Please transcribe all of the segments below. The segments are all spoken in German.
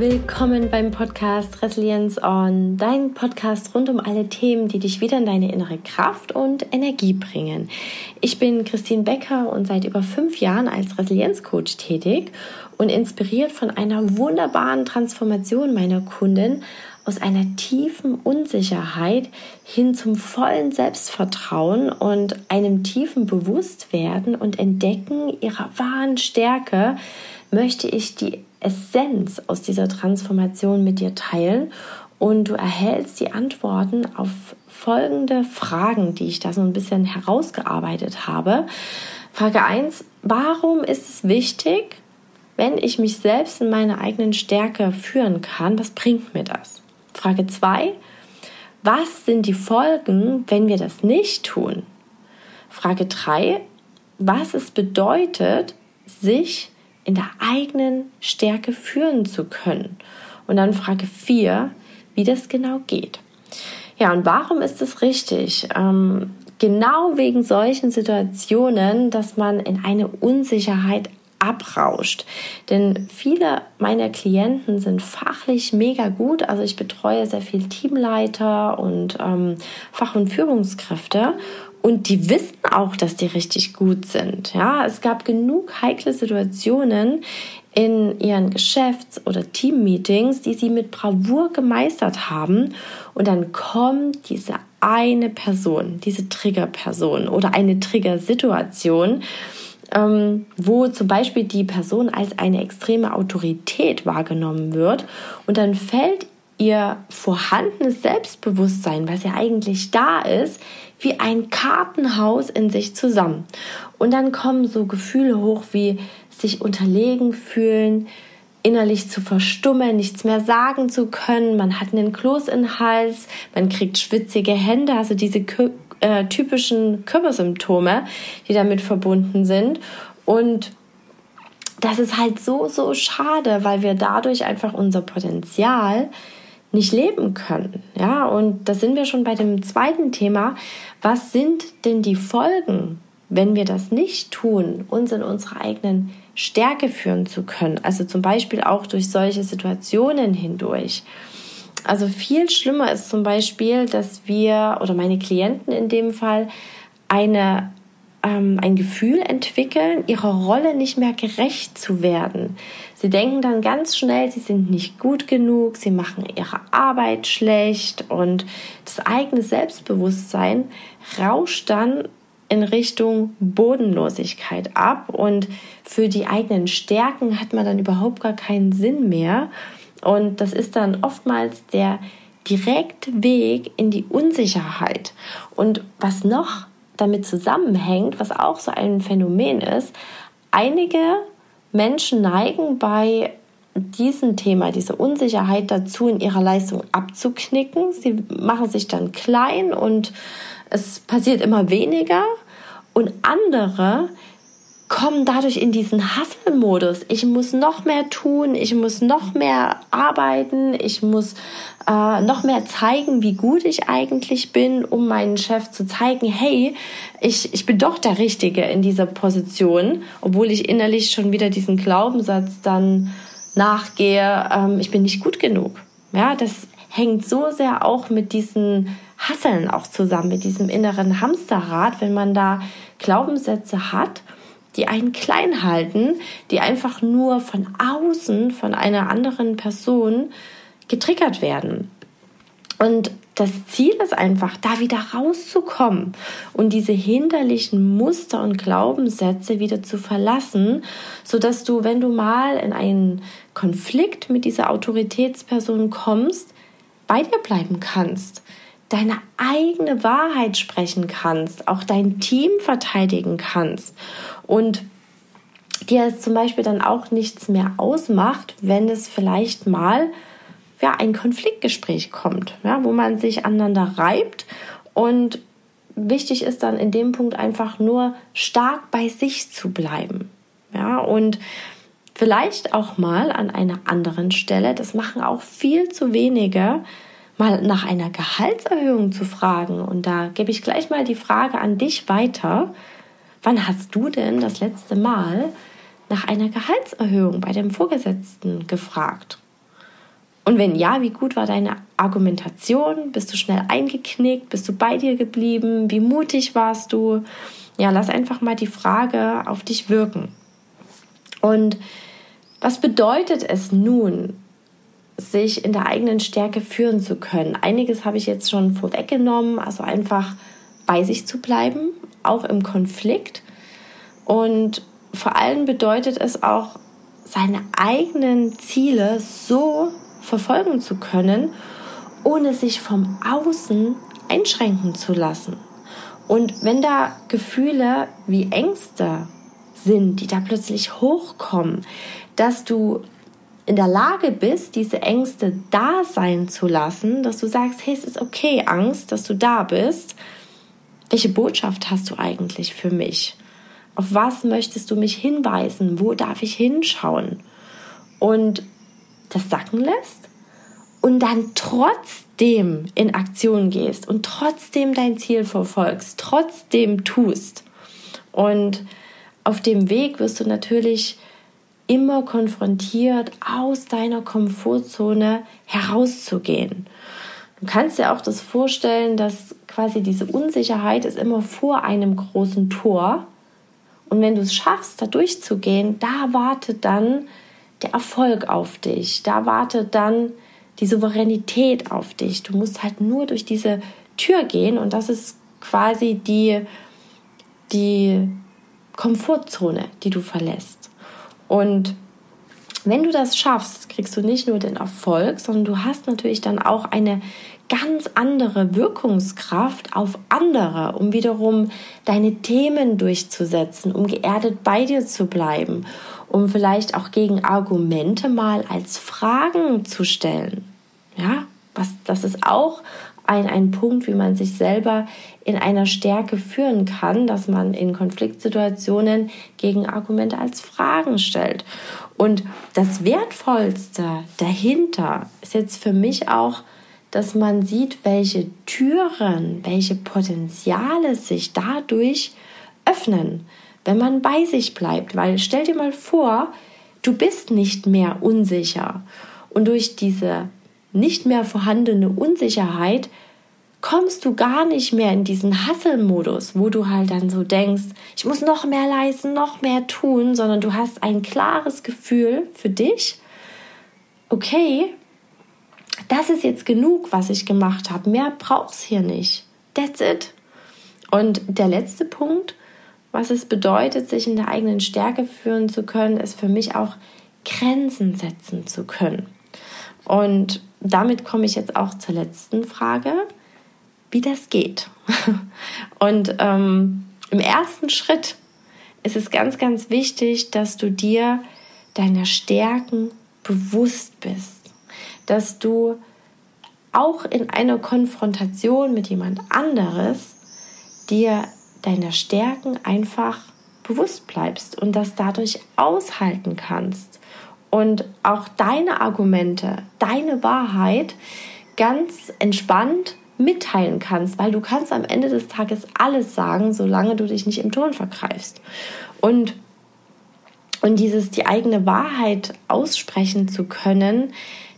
Willkommen beim Podcast Resilience On, dein Podcast rund um alle Themen, die dich wieder in deine innere Kraft und Energie bringen. Ich bin Christine Becker und seit über fünf Jahren als Resilienzcoach tätig und inspiriert von einer wunderbaren Transformation meiner Kunden aus einer tiefen Unsicherheit hin zum vollen Selbstvertrauen und einem tiefen Bewusstwerden und Entdecken ihrer wahren Stärke möchte ich die Essenz aus dieser Transformation mit dir teilen und du erhältst die Antworten auf folgende Fragen, die ich da so ein bisschen herausgearbeitet habe. Frage 1, warum ist es wichtig, wenn ich mich selbst in meine eigenen Stärke führen kann, was bringt mir das? Frage 2, was sind die Folgen, wenn wir das nicht tun? Frage 3, was es bedeutet, sich in der eigenen Stärke führen zu können. Und dann Frage 4, wie das genau geht. Ja, und warum ist es richtig? Ähm, genau wegen solchen Situationen, dass man in eine Unsicherheit abrauscht. Denn viele meiner Klienten sind fachlich mega gut. Also ich betreue sehr viel Teamleiter und ähm, Fach- und Führungskräfte. Und die wissen auch, dass die richtig gut sind. Ja, es gab genug heikle Situationen in ihren Geschäfts- oder Teammeetings, die sie mit Bravour gemeistert haben. Und dann kommt diese eine Person, diese Triggerperson oder eine Triggersituation, ähm, wo zum Beispiel die Person als eine extreme Autorität wahrgenommen wird. Und dann fällt ihr vorhandenes Selbstbewusstsein, was ja eigentlich da ist, wie ein Kartenhaus in sich zusammen. Und dann kommen so Gefühle hoch wie sich unterlegen fühlen, innerlich zu verstummen, nichts mehr sagen zu können, man hat einen Kloß im Hals, man kriegt schwitzige Hände, also diese äh, typischen Körpersymptome, die damit verbunden sind. Und das ist halt so, so schade, weil wir dadurch einfach unser Potenzial nicht leben können. Ja, und da sind wir schon bei dem zweiten Thema. Was sind denn die Folgen, wenn wir das nicht tun, uns in unsere eigenen Stärke führen zu können? Also zum Beispiel auch durch solche Situationen hindurch. Also viel schlimmer ist zum Beispiel, dass wir oder meine Klienten in dem Fall eine ähm, ein Gefühl entwickeln, ihrer Rolle nicht mehr gerecht zu werden. Sie denken dann ganz schnell, sie sind nicht gut genug, sie machen ihre Arbeit schlecht und das eigene Selbstbewusstsein rauscht dann in Richtung Bodenlosigkeit ab und für die eigenen Stärken hat man dann überhaupt gar keinen Sinn mehr und das ist dann oftmals der direkte Weg in die Unsicherheit. Und was noch damit zusammenhängt, was auch so ein Phänomen ist, einige Menschen neigen bei diesem Thema, diese Unsicherheit dazu, in ihrer Leistung abzuknicken. Sie machen sich dann klein und es passiert immer weniger. Und andere kommen dadurch in diesen Hustle-Modus. Ich muss noch mehr tun, ich muss noch mehr arbeiten, ich muss äh, noch mehr zeigen, wie gut ich eigentlich bin, um meinen Chef zu zeigen, hey, ich, ich bin doch der Richtige in dieser Position, obwohl ich innerlich schon wieder diesen Glaubenssatz dann nachgehe, ähm, ich bin nicht gut genug. Ja, das hängt so sehr auch mit diesen Hasseln auch zusammen, mit diesem inneren Hamsterrad, wenn man da Glaubenssätze hat, die einen klein halten, die einfach nur von außen, von einer anderen Person getriggert werden. Und das Ziel ist einfach, da wieder rauszukommen und diese hinderlichen Muster und Glaubenssätze wieder zu verlassen, so dass du, wenn du mal in einen Konflikt mit dieser Autoritätsperson kommst, bei dir bleiben kannst, deine eigene Wahrheit sprechen kannst, auch dein Team verteidigen kannst und dir es zum Beispiel dann auch nichts mehr ausmacht, wenn es vielleicht mal ja, ein Konfliktgespräch kommt, ja, wo man sich aneinander reibt und wichtig ist dann in dem Punkt einfach nur stark bei sich zu bleiben. Ja, und vielleicht auch mal an einer anderen Stelle, das machen auch viel zu wenige, mal nach einer Gehaltserhöhung zu fragen. Und da gebe ich gleich mal die Frage an dich weiter. Wann hast du denn das letzte Mal nach einer Gehaltserhöhung bei dem Vorgesetzten gefragt? Und wenn ja, wie gut war deine Argumentation? Bist du schnell eingeknickt? Bist du bei dir geblieben? Wie mutig warst du? Ja, lass einfach mal die Frage auf dich wirken. Und was bedeutet es nun, sich in der eigenen Stärke führen zu können? Einiges habe ich jetzt schon vorweggenommen, also einfach bei sich zu bleiben, auch im Konflikt. Und vor allem bedeutet es auch, seine eigenen Ziele so verfolgen zu können, ohne sich vom Außen einschränken zu lassen. Und wenn da Gefühle wie Ängste sind, die da plötzlich hochkommen, dass du in der Lage bist, diese Ängste da sein zu lassen, dass du sagst, hey, es ist okay, Angst, dass du da bist. Welche Botschaft hast du eigentlich für mich? Auf was möchtest du mich hinweisen? Wo darf ich hinschauen? Und das sacken lässt und dann trotzdem in Aktion gehst und trotzdem dein Ziel verfolgst, trotzdem tust. Und auf dem Weg wirst du natürlich immer konfrontiert, aus deiner Komfortzone herauszugehen. Du kannst dir auch das vorstellen, dass quasi diese Unsicherheit ist immer vor einem großen Tor. Und wenn du es schaffst, da durchzugehen, da wartet dann der Erfolg auf dich. Da wartet dann die Souveränität auf dich. Du musst halt nur durch diese Tür gehen und das ist quasi die, die Komfortzone, die du verlässt. Und wenn du das schaffst, kriegst du nicht nur den Erfolg, sondern du hast natürlich dann auch eine ganz andere Wirkungskraft auf andere, um wiederum deine Themen durchzusetzen, um geerdet bei dir zu bleiben, um vielleicht auch gegen Argumente mal als Fragen zu stellen. Ja, was, das ist auch ein, ein Punkt, wie man sich selber in einer Stärke führen kann, dass man in Konfliktsituationen gegen Argumente als Fragen stellt. Und das Wertvollste dahinter ist jetzt für mich auch, dass man sieht, welche Türen, welche Potenziale sich dadurch öffnen, wenn man bei sich bleibt. Weil stell dir mal vor, du bist nicht mehr unsicher. Und durch diese nicht mehr vorhandene Unsicherheit kommst du gar nicht mehr in diesen Hasselmodus, wo du halt dann so denkst, ich muss noch mehr leisten, noch mehr tun, sondern du hast ein klares Gefühl für dich. Okay, das ist jetzt genug, was ich gemacht habe. Mehr brauch's hier nicht. That's it. Und der letzte Punkt, was es bedeutet, sich in der eigenen Stärke führen zu können, ist für mich auch Grenzen setzen zu können. Und damit komme ich jetzt auch zur letzten Frage, wie das geht. Und ähm, im ersten Schritt ist es ganz, ganz wichtig, dass du dir deiner Stärken bewusst bist, dass du auch in einer Konfrontation mit jemand anderes dir deiner Stärken einfach bewusst bleibst und das dadurch aushalten kannst und auch deine Argumente, deine Wahrheit ganz entspannt mitteilen kannst, weil du kannst am Ende des Tages alles sagen, solange du dich nicht im Ton vergreifst. Und und dieses die eigene Wahrheit aussprechen zu können,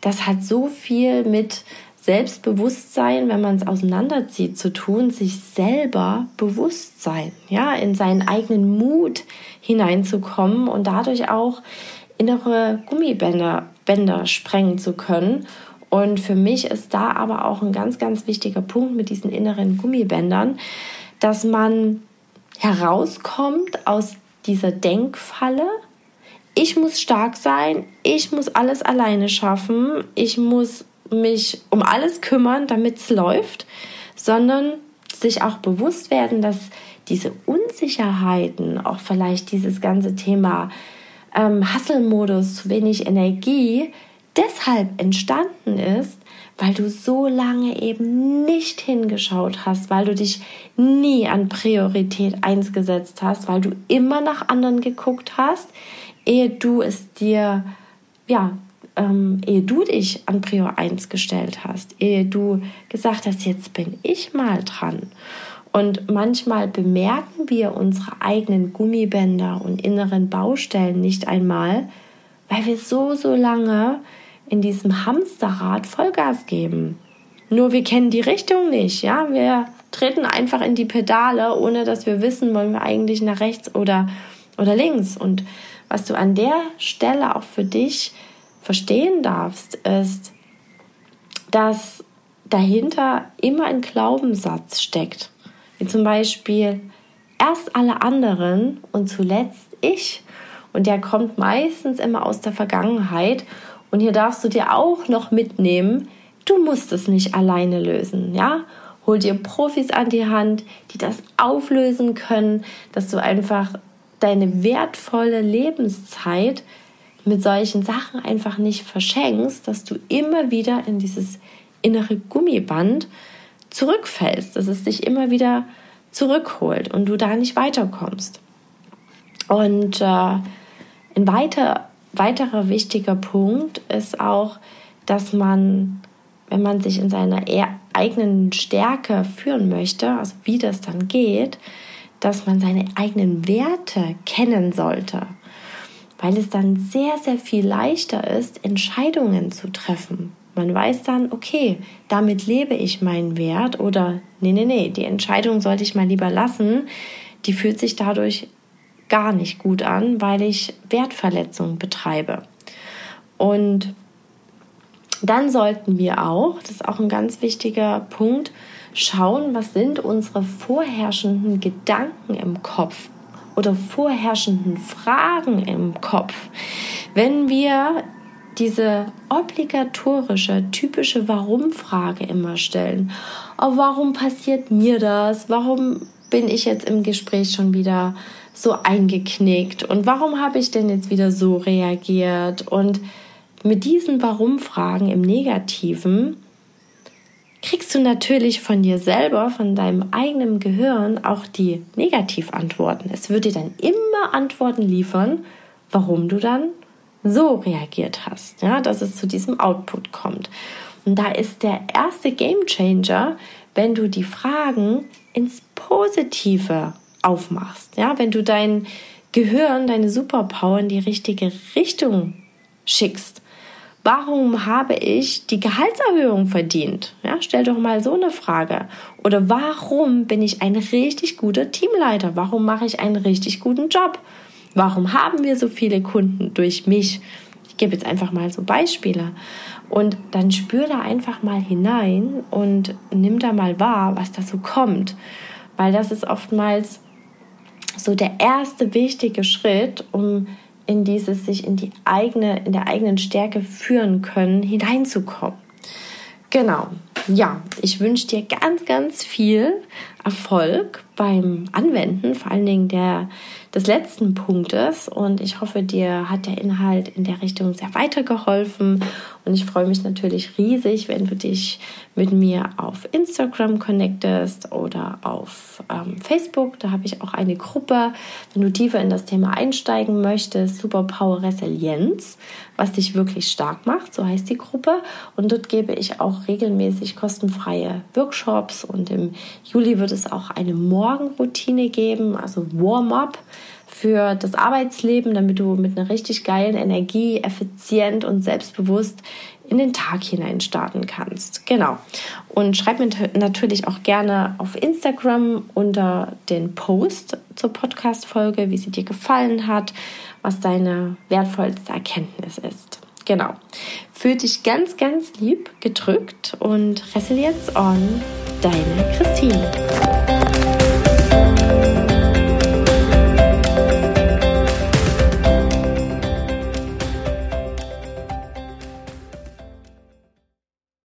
das hat so viel mit Selbstbewusstsein, wenn man es auseinanderzieht, zu tun, sich selber bewusst sein, ja, in seinen eigenen Mut hineinzukommen und dadurch auch innere Gummibänder Bänder sprengen zu können. Und für mich ist da aber auch ein ganz, ganz wichtiger Punkt mit diesen inneren Gummibändern, dass man herauskommt aus dieser Denkfalle. Ich muss stark sein, ich muss alles alleine schaffen, ich muss mich um alles kümmern, damit es läuft, sondern sich auch bewusst werden, dass diese Unsicherheiten, auch vielleicht dieses ganze Thema ähm, Hustle-Modus, zu wenig Energie deshalb entstanden ist, weil du so lange eben nicht hingeschaut hast, weil du dich nie an Priorität 1 gesetzt hast, weil du immer nach anderen geguckt hast, ehe du es dir, ja, ähm, ehe du dich an Prior 1 gestellt hast, ehe du gesagt hast, jetzt bin ich mal dran. Und manchmal bemerken wir unsere eigenen Gummibänder und inneren Baustellen nicht einmal, weil wir so, so lange in diesem Hamsterrad Vollgas geben. Nur wir kennen die Richtung nicht, ja? Wir treten einfach in die Pedale, ohne dass wir wissen, wollen wir eigentlich nach rechts oder, oder links. Und was du an der Stelle auch für dich verstehen darfst, ist, dass dahinter immer ein Glaubenssatz steckt. Wie zum Beispiel erst alle anderen und zuletzt ich. Und der kommt meistens immer aus der Vergangenheit. Und hier darfst du dir auch noch mitnehmen, du musst es nicht alleine lösen, ja? Hol dir Profis an die Hand, die das auflösen können, dass du einfach deine wertvolle Lebenszeit mit solchen Sachen einfach nicht verschenkst, dass du immer wieder in dieses innere Gummiband zurückfällst, dass es dich immer wieder zurückholt und du da nicht weiterkommst. Und äh, ein weiter, weiterer wichtiger Punkt ist auch, dass man, wenn man sich in seiner eigenen Stärke führen möchte, also wie das dann geht, dass man seine eigenen Werte kennen sollte, weil es dann sehr, sehr viel leichter ist, Entscheidungen zu treffen. Man weiß dann, okay, damit lebe ich meinen Wert oder nee, nee, nee, die Entscheidung sollte ich mal lieber lassen. Die fühlt sich dadurch gar nicht gut an, weil ich Wertverletzung betreibe. Und dann sollten wir auch, das ist auch ein ganz wichtiger Punkt, schauen, was sind unsere vorherrschenden Gedanken im Kopf oder vorherrschenden Fragen im Kopf. Wenn wir diese obligatorische, typische Warum-Frage immer stellen. Oh, warum passiert mir das? Warum bin ich jetzt im Gespräch schon wieder so eingeknickt? Und warum habe ich denn jetzt wieder so reagiert? Und mit diesen Warum-Fragen im Negativen kriegst du natürlich von dir selber, von deinem eigenen Gehirn auch die Negativantworten. Es wird dir dann immer Antworten liefern, warum du dann so reagiert hast, ja, dass es zu diesem Output kommt. Und da ist der erste Game Changer, wenn du die Fragen ins Positive aufmachst, ja, wenn du dein Gehirn, deine Superpower in die richtige Richtung schickst. Warum habe ich die Gehaltserhöhung verdient? Ja, stell doch mal so eine Frage. Oder warum bin ich ein richtig guter Teamleiter? Warum mache ich einen richtig guten Job? Warum haben wir so viele Kunden durch mich? Ich gebe jetzt einfach mal so Beispiele. Und dann spür da einfach mal hinein und nimm da mal wahr, was da so kommt. Weil das ist oftmals so der erste wichtige Schritt, um in dieses sich in die eigene, in der eigenen Stärke führen können, hineinzukommen. Genau. Ja, ich wünsche dir ganz, ganz viel Erfolg beim Anwenden, vor allen Dingen der, des letzten Punktes. Und ich hoffe, dir hat der Inhalt in der Richtung sehr weitergeholfen. Und ich freue mich natürlich riesig, wenn du dich mit mir auf Instagram connectest oder auf ähm, Facebook. Da habe ich auch eine Gruppe, wenn du tiefer in das Thema einsteigen möchtest, Superpower Resilienz, was dich wirklich stark macht. So heißt die Gruppe. Und dort gebe ich auch regelmäßig kostenfreie Workshops. Und im Juli wird es es auch eine Morgenroutine geben, also Warm-up für das Arbeitsleben, damit du mit einer richtig geilen Energie, effizient und selbstbewusst in den Tag hinein starten kannst. Genau. Und schreib mir natürlich auch gerne auf Instagram unter den Post zur Podcast-Folge, wie sie dir gefallen hat, was deine wertvollste Erkenntnis ist. Genau. Fühl dich ganz, ganz lieb gedrückt und Resilience on, deine Christine.